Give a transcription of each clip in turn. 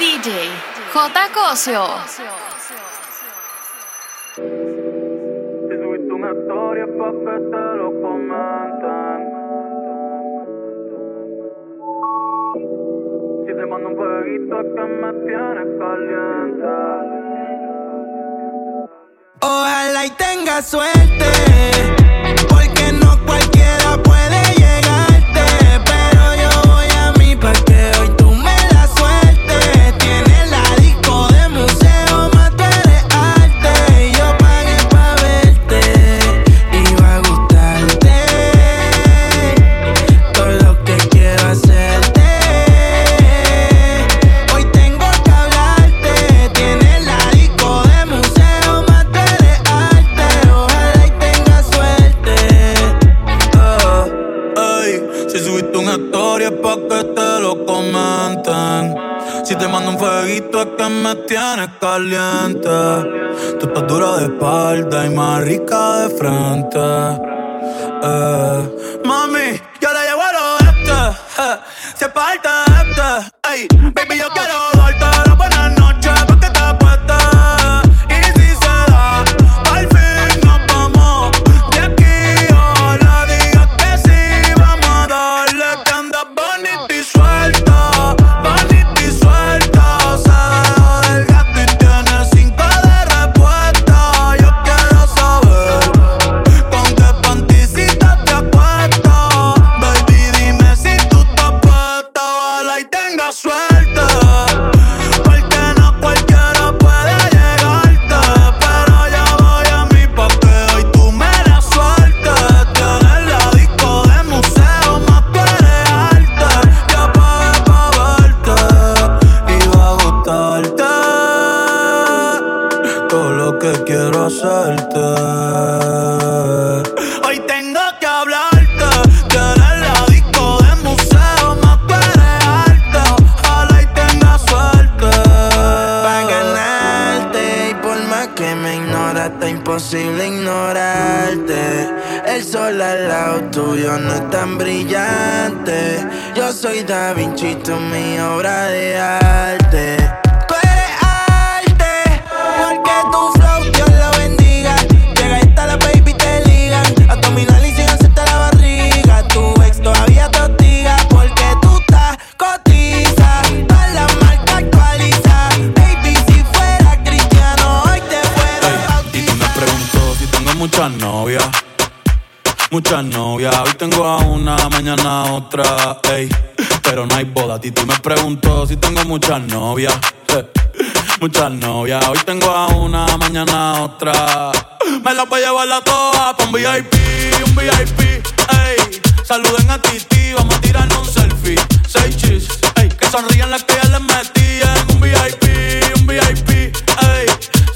DJ J. Cosio. Si subiste una historia pa' que te lo comenten. Si te mando un jueguito que me tienes caliente. Ojalá y tenga suerte, fueguito es que me tienes caliente. Tú estás dura de espalda y más rica de frente. Eh, mami, yo le llevo al oeste. Eh, si es parte este. Ey, baby, yo quiero hoy tengo a una, mañana otra, ey. Pero no hay boda. Titi me preguntó si tengo muchas novias. eh. Muchas novias, hoy tengo a una, mañana otra. Me las voy a llevar a todas pa' un VIP, un VIP, ey. Saluden a Titi, vamos a tirarnos un selfie. Seis chis, ey. Que sonrían las que ya les metí en un VIP, un VIP, ey.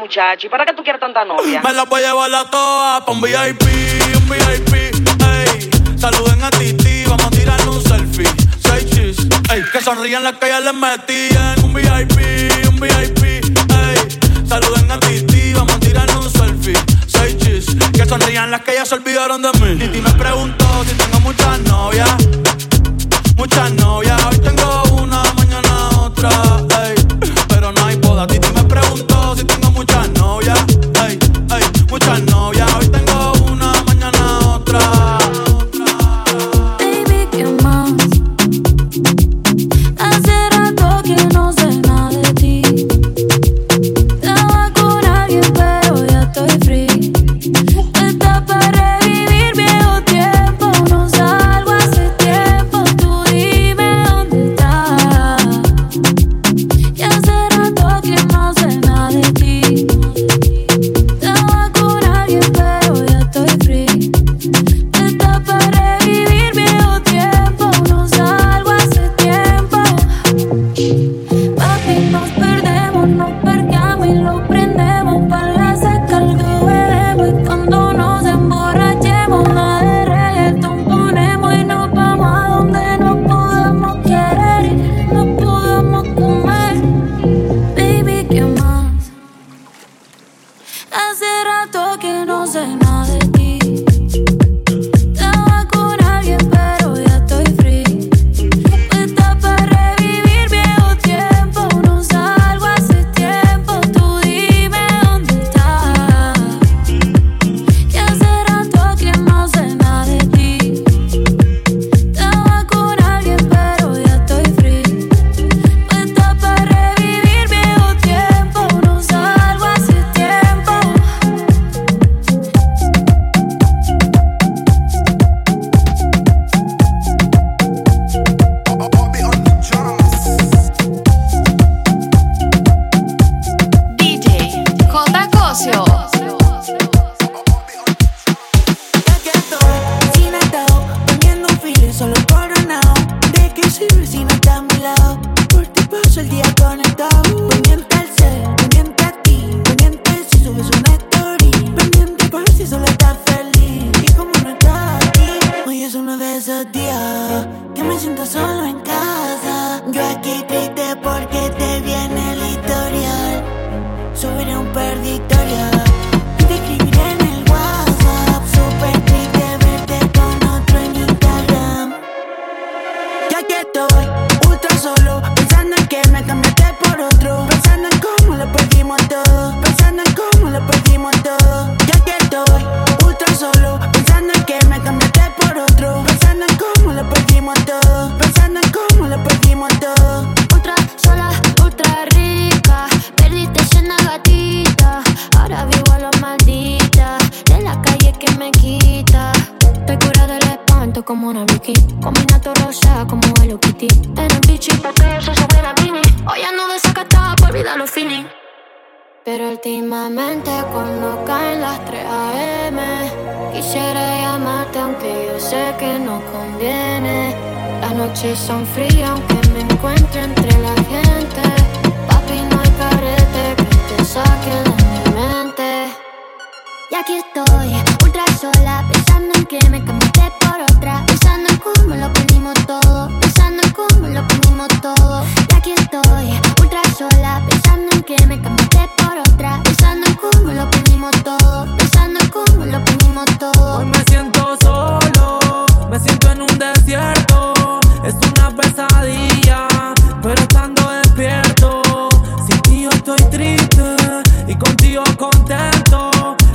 Muchacho, ¿y para qué tú quieres tanta novia? Me la voy a llevar a todas pa' un VIP, un VIP, ey. Saluden a Titi, vamos a tirarnos un selfie. Seis chis, ey. Que sonrían las que ya les metí en un VIP, un VIP, ey. Saluden a Titi, vamos a tirarnos un selfie. Seis chis, que sonrían las que ya se olvidaron de mí. Titi me preguntó si tengo muchas novias. Muchas novias, hoy tengo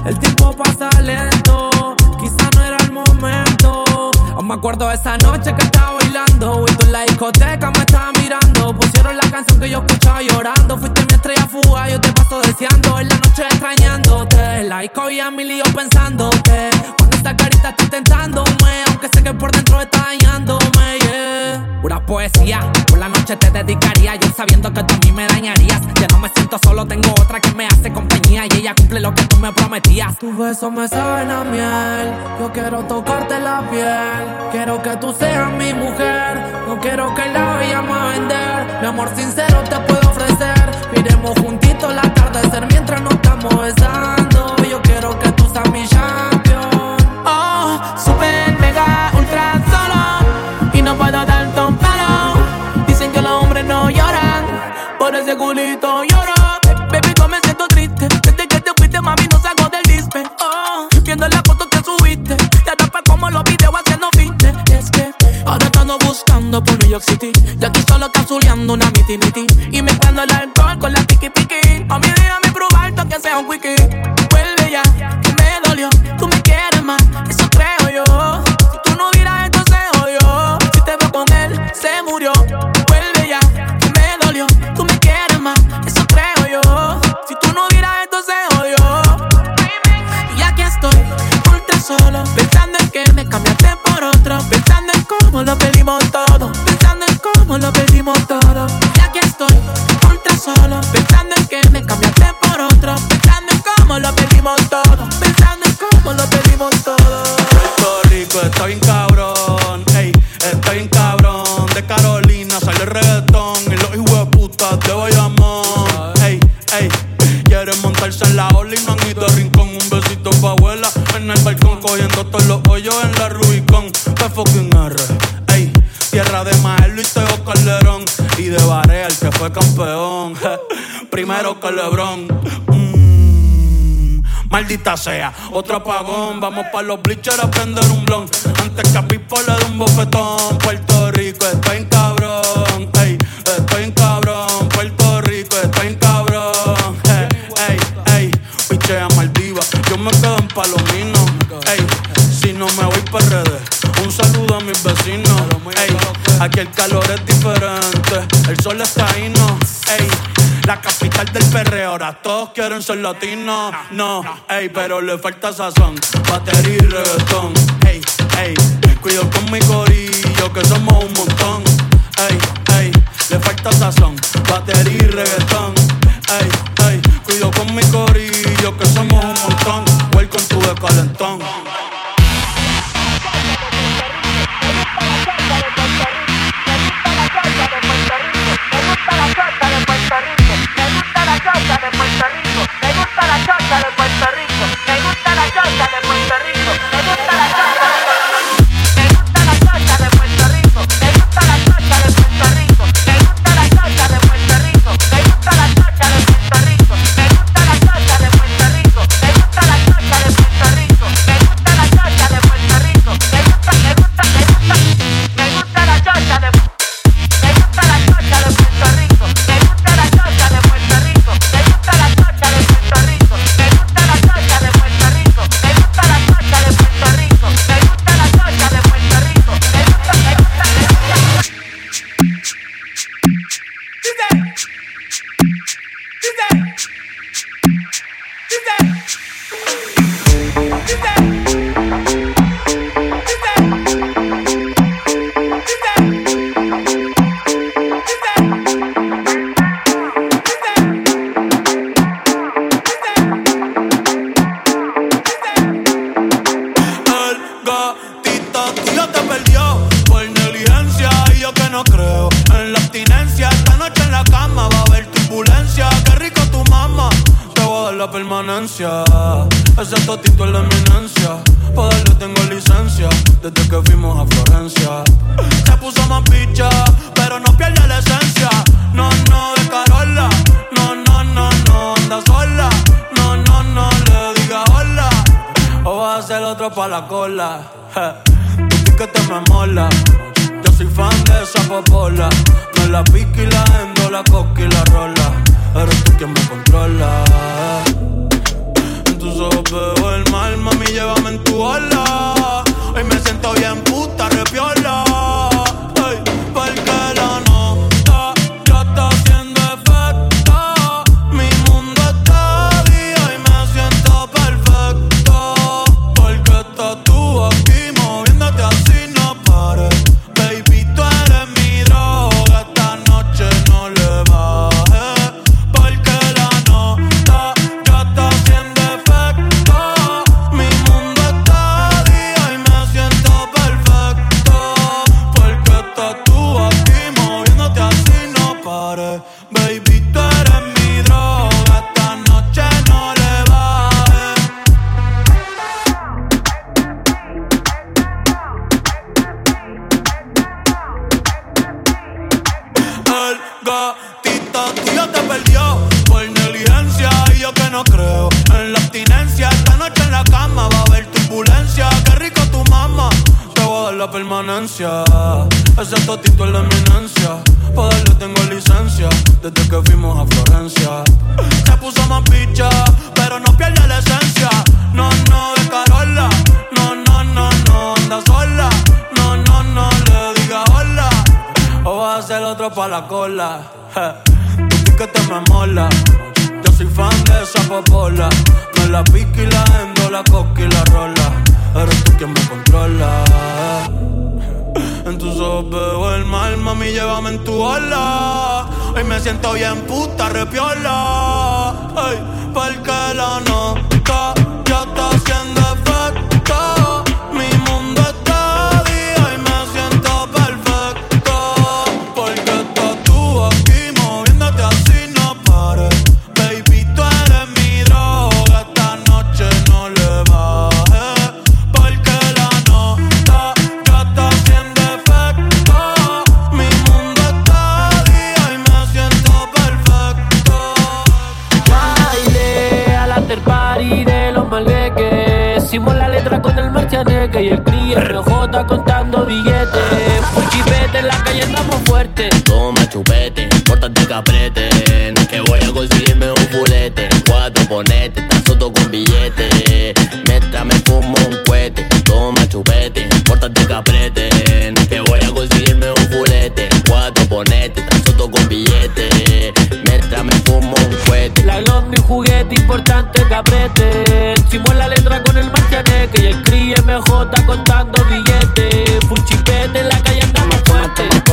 El tiempo pasa lento, quizá no era el momento. Aún me acuerdo de esa noche que estaba bailando. Y tú en la discoteca me estaba mirando. Pusieron la canción que yo escuchaba llorando. Fuiste mi estrella fuga, yo te paso deseando. En la noche extrañándote. La disco y a mi lío pensándote. Cuando esa carita estoy tentándome. Aunque sé que por dentro está dañándome pura poesía. Por la noche te dedicaría, yo sabiendo que tú a mí me dañarías. Ya no me siento solo, tengo otra que me hace compañía y ella cumple lo que tú me prometías. Tus besos me saben a miel, yo quiero tocarte la piel. Quiero que tú seas mi mujer, no quiero que la vayamos a vender. Mi amor sincero te puedo ofrecer, iremos juntitos al atardecer mientras nos estamos besando. Yo aquí solo cazuleando una miti miti. Y mezclando el alcohol con la piqui que Lebron. Mm, maldita sea, otro apagón. Vamos para los bleachers a prender un blon. Antes que a Pipo le dé un bofetón. Puerto quieren ser no, ey, pero le falta sazón, batería y reggaetón, ey, ey, me cuido con mi corillo que somos un montón, ey, ey, le falta sazón, batería y reggaetón. permanencia. Ese totito es la eminencia. Para darle tengo licencia. Desde que fuimos a Florencia. Se puso más picha, pero no pierde la esencia. No, no, de Carola. No, no, no, no, anda sola. No, no, no, le diga hola. O vas a hacer otro pa' la cola. Je. Tu que te me mola. Yo soy fan de esa popola. Me la pica y la endo, la coca y la rola. Eres tú quien me controla tus ojos veo el mal, mami, llévame en tu ala. Hoy me siento bien puta, repiola. el gatito tuyo te perdió por negligencia. Y yo que no creo en la abstinencia. Esta noche en la cama va a haber turbulencia. Qué rico tu mamá. Te voy a dar la permanencia. Ese totito es la eminencia. Para darle tengo licencia. Desde que fuimos a Florencia. Se puso más picha, pero no pierde la esencia. No, no, pa' la cola. Je. Tu piquete me mola. Yo soy fan de esa popola. Me la pique y la endo, la coca y la rola. Eres tú quien me controla. En tus ojos veo el mal, mami, llévame en tu ola. Hoy me siento bien puta, repiola. Ay, porque la nota ya está haciendo y el CRI, el contando billetes. Por chipete en la calle andamos fuerte. Toma chupete, pórtate caprete. Que voy a conseguirme un fulete. Cuatro ponete, estás soto con billete. Mientras me fumo un cohete. Toma chupete, pórtate caprete. Que voy a conseguirme un fulete. Cuatro ponete, estás soto con billete. Mientras me fumo un cohete. La gloria mi juguete importante caprete. Simón la letra con el mar que el CRI MJ contando billetes. Fuchipete en la calle andamos fuertes.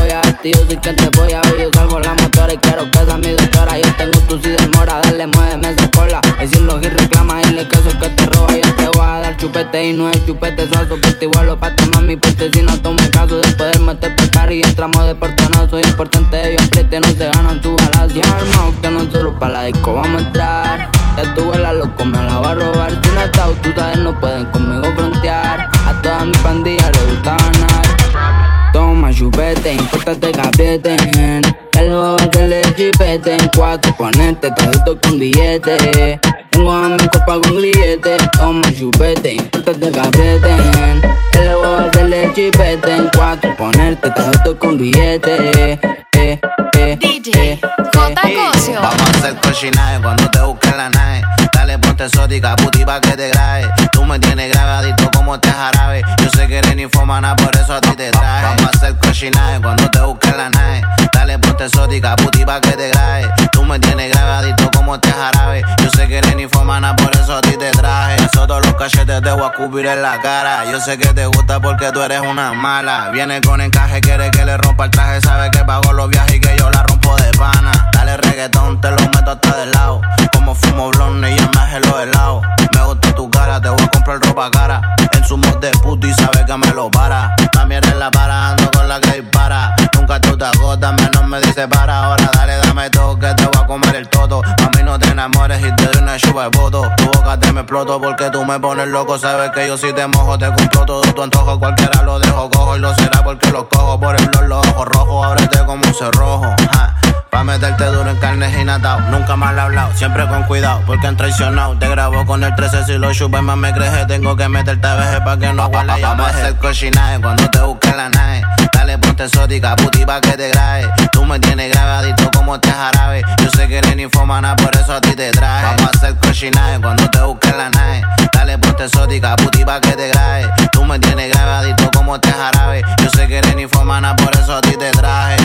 Tío, soy que te voy a ver, yo salgo la motora y quiero que seas mi doctora. Yo tengo tu si demora, dale, muéveme esa cola. Y si y reclama, dile que soy que te roba. Yo te voy a dar chupete y no es chupete suazo, que te igualo pa' tomar mi parte. Si no tomo caso, después del meter par y entramos de portonazo. Soy importante, ellos apriete, no se ganan tu balas. Y que no solo pa' la disco vamos a entrar. Ya tu la loco me la va a robar. Tú no estás, tú sabes, no pueden conmigo frontear. A toda mi pandilla le gusta ganar. Toma, chupete, impórtate que aprieten. El joven que le chipete en cuatro, ponete todo con billete. Tengo a mi copa con grillete, toma chupete, importate que aprieten. El joven que le chipete en cuatro, ponerte todo con billete. Eh, eh, DJ. Eh. Cuando te busque la night. Dale, ponte exótica, puti pa' que te grabe. Tú me tienes grabadito como te jarabe. Yo sé que eres ni infomana, por eso a ti te traje. Vamos a hacer Shinai cuando te busque la night. Dale, ponte exótica, puti pa' que te grabe. Tú me tienes grabadito como te jarabe. Yo sé que eres ni infomana, por eso a ti te traje. Nosotros los cachetes te voy a cubrir en la cara. Yo sé que te gusta porque tú eres una mala. Viene con encaje, quiere que le rompa el traje. Sabe que pago los viajes y que yo la rompo de pana. Dale reggaetón, te lo meto hasta del lado. Como fumo blonde y ya me los helados. Me gusta tu cara, te voy a comprar ropa cara. En su mod de puto y sabe que me lo para. También en la para, ando con la que dispara. Nunca tú te agotas, menos me dice para. Ahora dale, dame todo que te voy a comer el toto. A mí no te enamores y te doy una chupa de voto. Tu boca te me exploto porque tú me pones loco. Sabes que yo si te mojo te cumplo todo tu antojo. Cualquiera lo dejo cojo y lo será porque lo cojo por el blog, los ojos rojos. Ábrete como un cerrojo. Pa' meterte duro en carne y natao. Nunca mal hablado, siempre con cuidado, porque han traicionado. Te grabo con el 13 si lo chupas más me creje. Tengo que meterte a veje pa' que no huela Vamos a hacer cochinaje cuando te busque la nave. Dale ponte exótica, puti pa' que te grabe. Tú me tienes grabadito como este jarabe. Yo sé que eres infomana, por eso a ti te traje. Vamos a hacer cochinaje cuando te busque la nave. Dale ponte exótica, puti pa' que te grabe. Tú me tienes grabadito como este jarabe. Yo sé que eres infomana, por eso a ti te traje.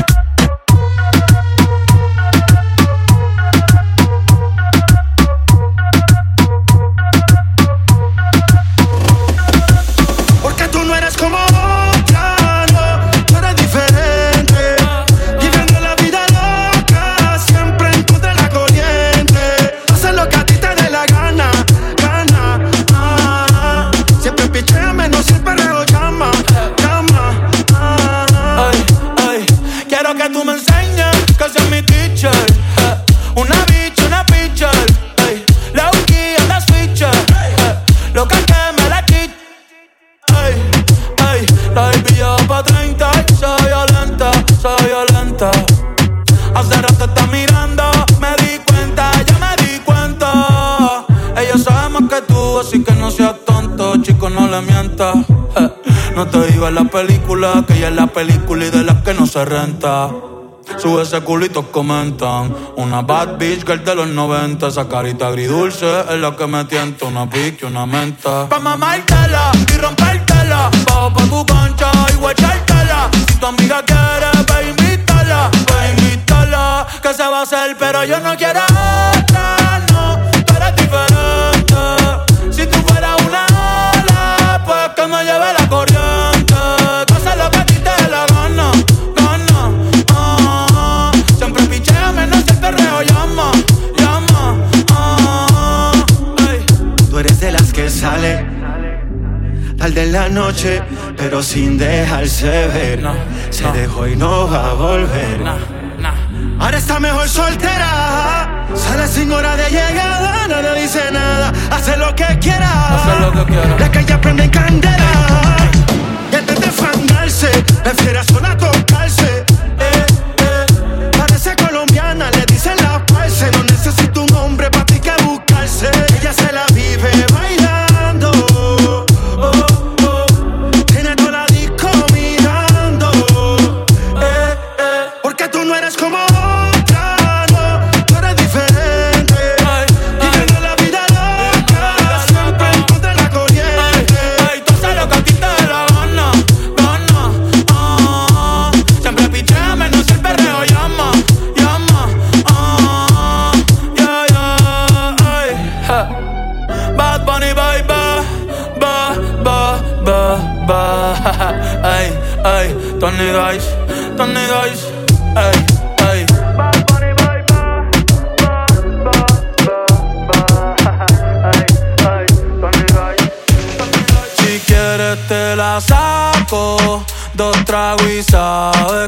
Sube ese culito, comentan. Una bad bitch girl de los 90. Esa carita agridulce es la que me tienta. Una pique, una menta. Pa' mamártela y rompértela. Bajo pa' tu concha y guachártela. Si tu amiga quiere, ve invítala. Ve invítala. Que se va a hacer, pero yo no quiero tarde en la noche, pero sin dejarse ver. Se dejó y no va a volver. Ahora está mejor soltera. Sale sin hora de llegada, no le dice nada. Hace lo que quiera. La calle prende en candela. Y antes de fangarse, prefiere sola tocarse.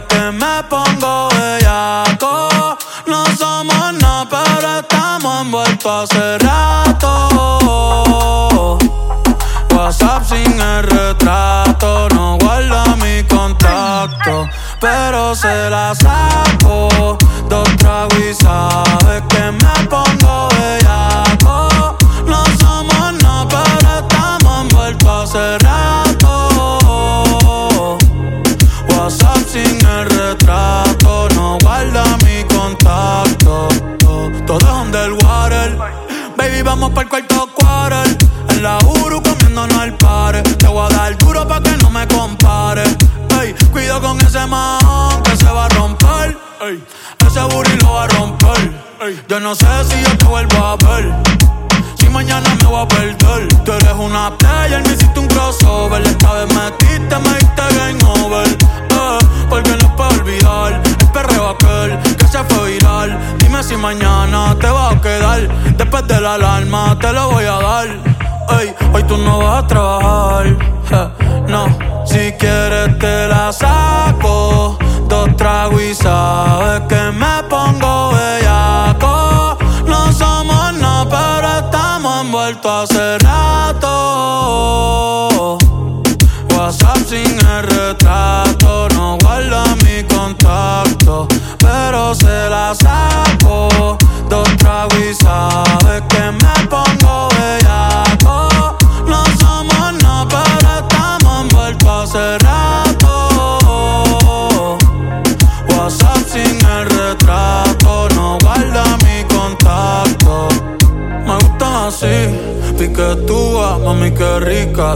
Que me pongo bellaco. No somos nada, pero estamos envueltos hace rato. WhatsApp sin el retrato, no guarda mi pero se la saco. Dos tragos y sabes que me vamos para el cuarto quarter. En la Uru comiéndonos el pare. Te voy a dar duro pa' que no me compare. Ey, cuido con ese man que se va a romper. Ey, ese booty lo va a romper. Yo no sé si yo te vuelvo a ver. Si mañana me voy a perder. Tú eres una player, me hiciste un crossover. Esta vez metiste, me diste game over. Eh, porque no puedo olvidar el perreo aquel que se fue viral. Dime si mañana te va a quedar. Después de la alarma te lo voy a dar. Ey, hoy tú no vas a trabajar. No, si quieres te la saco. Dos tragos y sabes que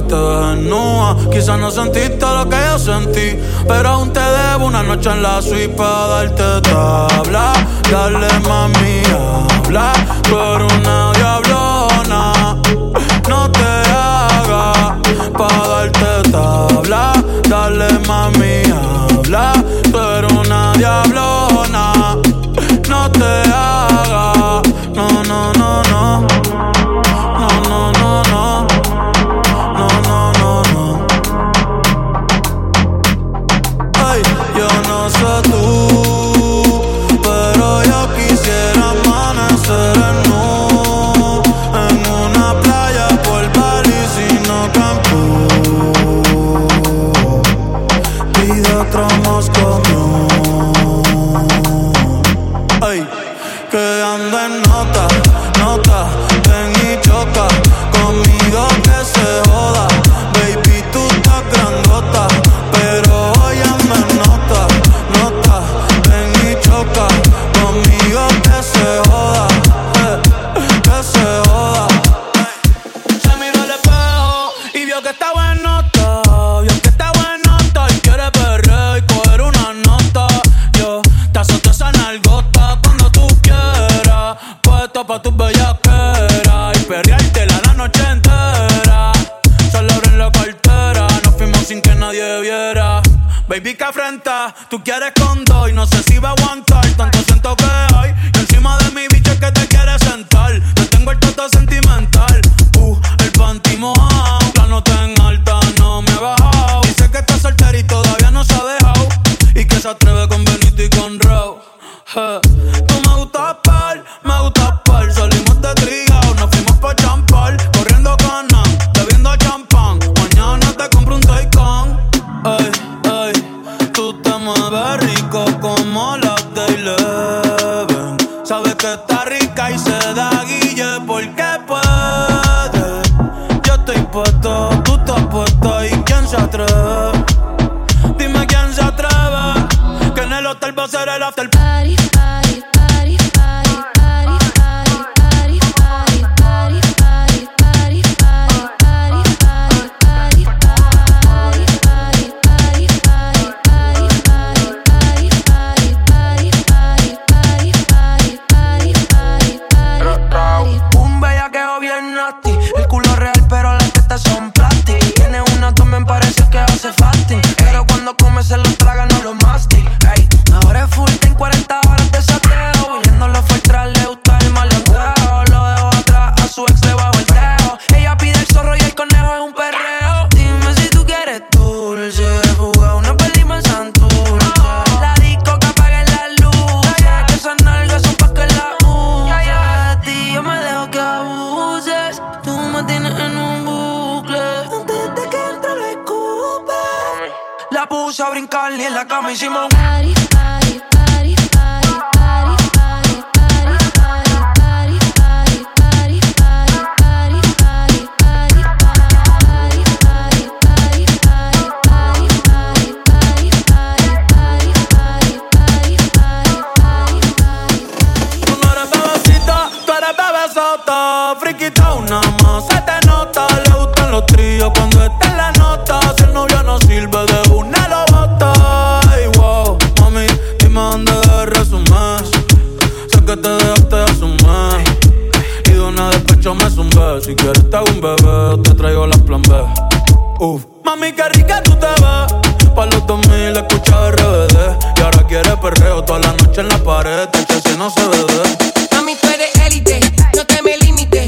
te desnuda. Quizás no sentiste lo que yo sentí, pero aún te debo una noche en la suite para darte tabla. Dale mami, habla, tú eres una diablona. No te hagas para darte tabla. Dale mami, habla. Si quieres te hago un bebé, te traigo las plan B. Uf. Mami, qué rica tú te ves. Pa' los 2000 escucha RBD. Y ahora quieres perreo toda la noche en la pared. Este si no se bebe. Mami, tú eres élite, no te me limites.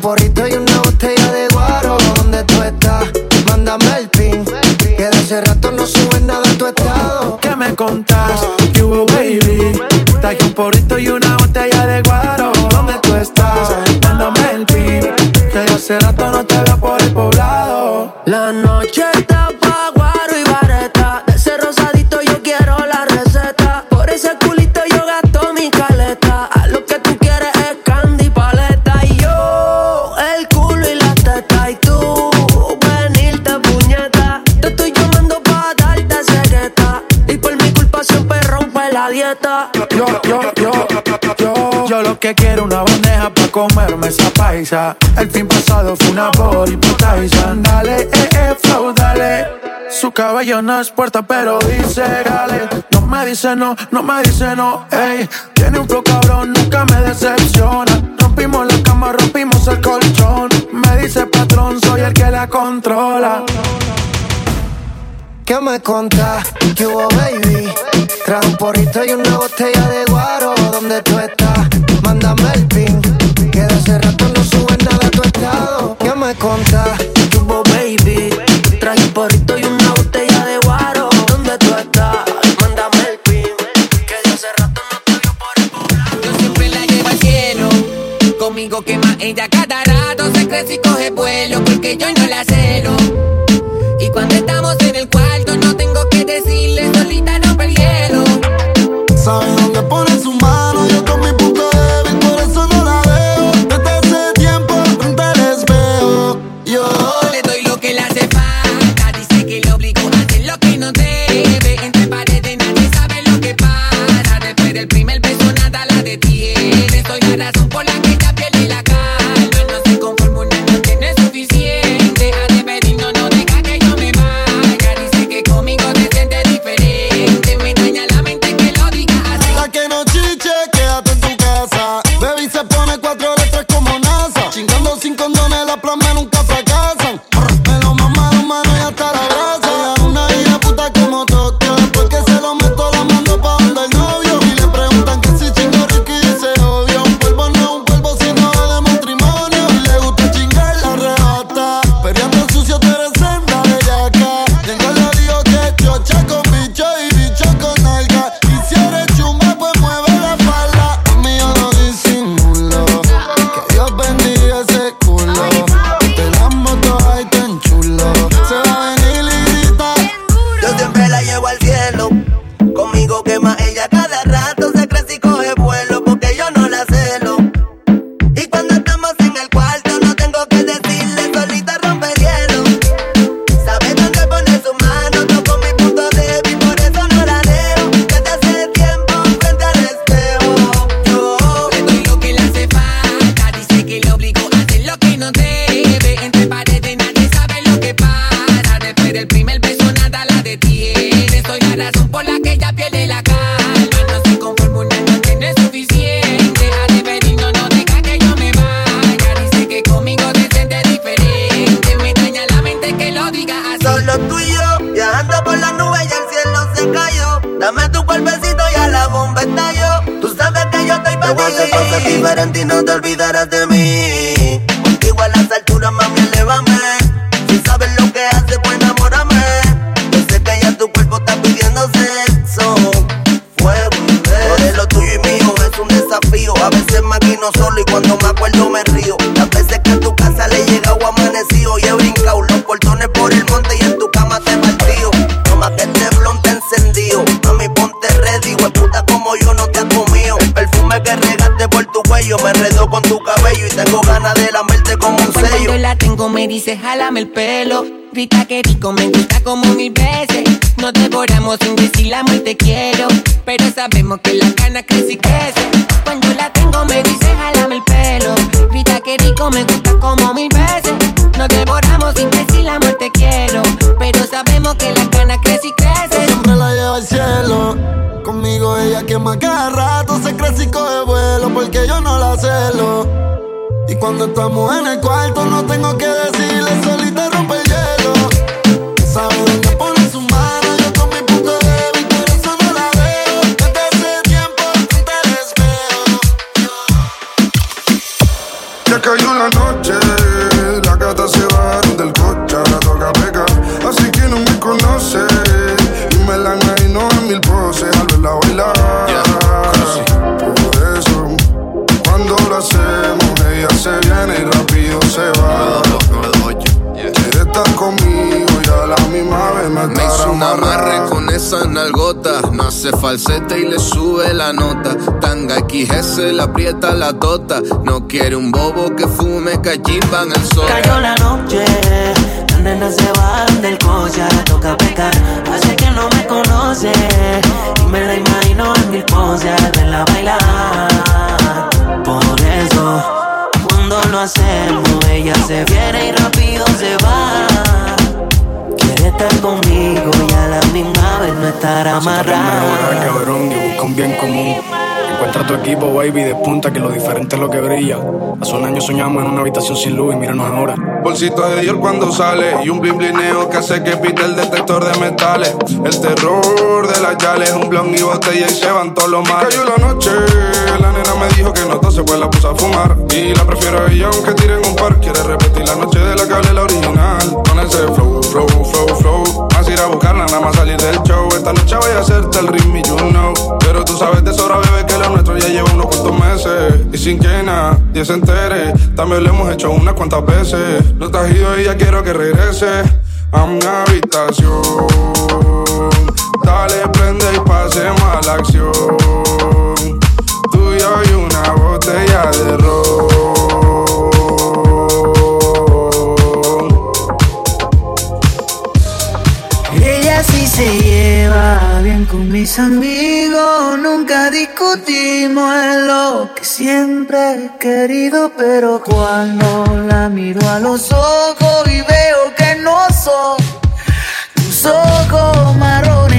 Un porrito y una botella de guaro, ¿dónde tú estás? Mándame el pin, que de hace rato no sube nada a tu estado. ¿Qué me contás? ¿Qué hubo, baby? Está un porrito y comerme esa paisa. El fin pasado fue una body Dale, eh, eh, flow, dale. Su cabello no es puerta, pero dice dale. No me dice no, no me dice no, ey. Tiene un flow cabrón, nunca me decepciona. Rompimos la cama, rompimos el colchón. Me dice patrón, soy el que la controla. ¿Qué me contás? ¿Qué hubo, baby? Trae un porrito y una botella de guaro. ¿Dónde tú estás? Mándame el pin. Que de hace rato no sube nada a tu estado. ¿Qué me contás? ¿Qué hubo, baby? Trae un porrito y una botella de guaro. ¿Dónde tú estás? Mándame el pin. Que de hace rato no te vio por el Yo siempre la llevo al cielo. Conmigo quema ella cada rato. Se crece y coge vuelo. Porque yo no la celo. Dice jálame el pelo. Grita que rico, me gusta como mil veces. Nos devoramos sin decir la muerte quiero. Pero sabemos que la gana crece y crece. Cuando la tengo me dice jálame el pelo Grita que rico, me gusta como mil veces. Nos devoramos sin decir la muerte quiero. Pero sabemos que la gana crece y crece. Siempre la lleva al cielo. Conmigo ella quema cada rato, se crece y vuelo porque yo no la celo. Y cuando estamos en el cuarto no tengo que decirle, esas nalgotas. Nace falsete y le sube la nota. Tanga XS la aprieta la tota. No quiere un bobo que fume cachimba en el sol. Cayó la noche, las nenas se van del coche. Toca pecar. Hace que no me conoce. Y me la imagino en mil poses. De la bailar. Por eso, cuando lo hacemos, ella se viene y rápido se va. Quiere estar conmigo ya no estar amarrada. cabrón, y busca un bien común. Encuentra tu equipo, baby, despunta que lo diferente es lo que brilla. Hace un año soñamos en una habitación sin luz y míranos ahora. Bolsito de Dior cuando sale y un blin blineo que hace que pite el detector de metales. El terror de las yales, un blon y botella y se van todos los males. Cayó la noche, la nena me dijo que no se pues la puse a fumar. Y la prefiero a ella aunque tiren un par. Quiere repetir la noche de la cable, la original. Con ese flow, flow, flow, flow. A buscarla, nada más salir del show. Esta noche voy a hacerte el ritmo, you know. Pero tú sabes de sobra, bebé, que lo nuestro ya lleva unos cuantos meses. Y sin que nadie se entere, también lo hemos hecho unas cuantas veces. No estás ido y ya quiero que regrese a mi habitación. Dale, prende y pase mala acción. Mis amigos, nunca discutimos en lo que siempre he querido, pero cuando la miro a los ojos y veo que no son tus ojos marrones,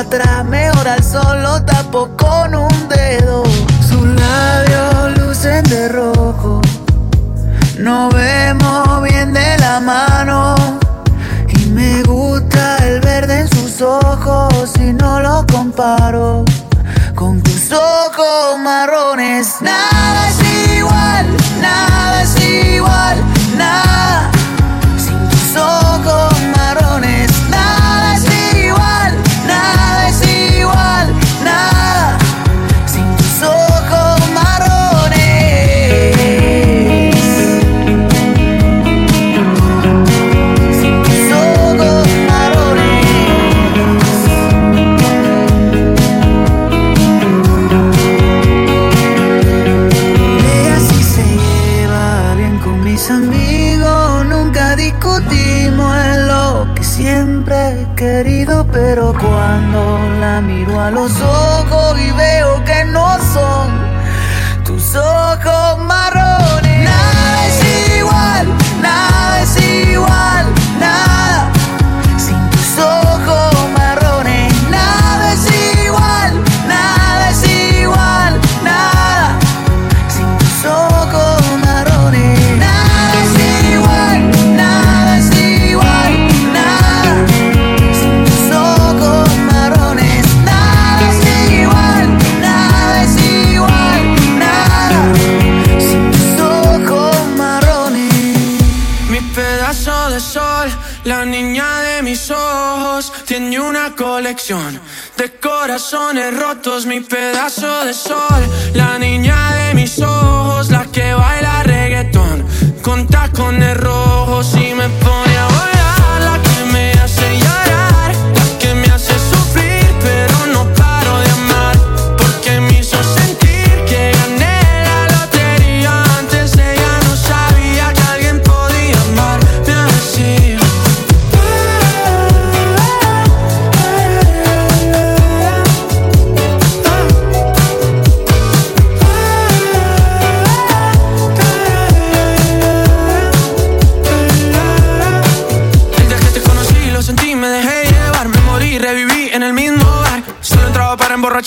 atrás, mejor al sol lo tapo con un dedo. Sus labios lucen de rojo. No vemos bien de la mano. Y me gusta el verde en sus ojos y no lo comparo Mi pedazo de sol, la niña de mis ojos, la que baila reggaetón. Con tacones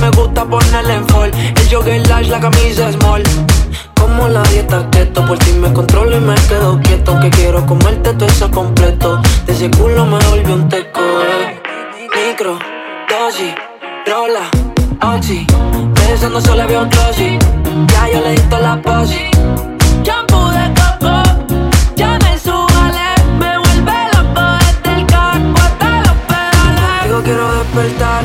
me gusta ponerle en fall. El jogger large, la camisa small Como la dieta keto Por ti me controlo y me quedo quieto. Que quiero comerte todo eso completo. De ese culo me volvió un teco. Micro, dosis, rola, oxi. Pensando solo veo un glossy Ya yo le di la posi. Shampoo de coco, ya me subale, me vuelve loco desde el carro hasta los pedales. Digo quiero despertar,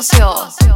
De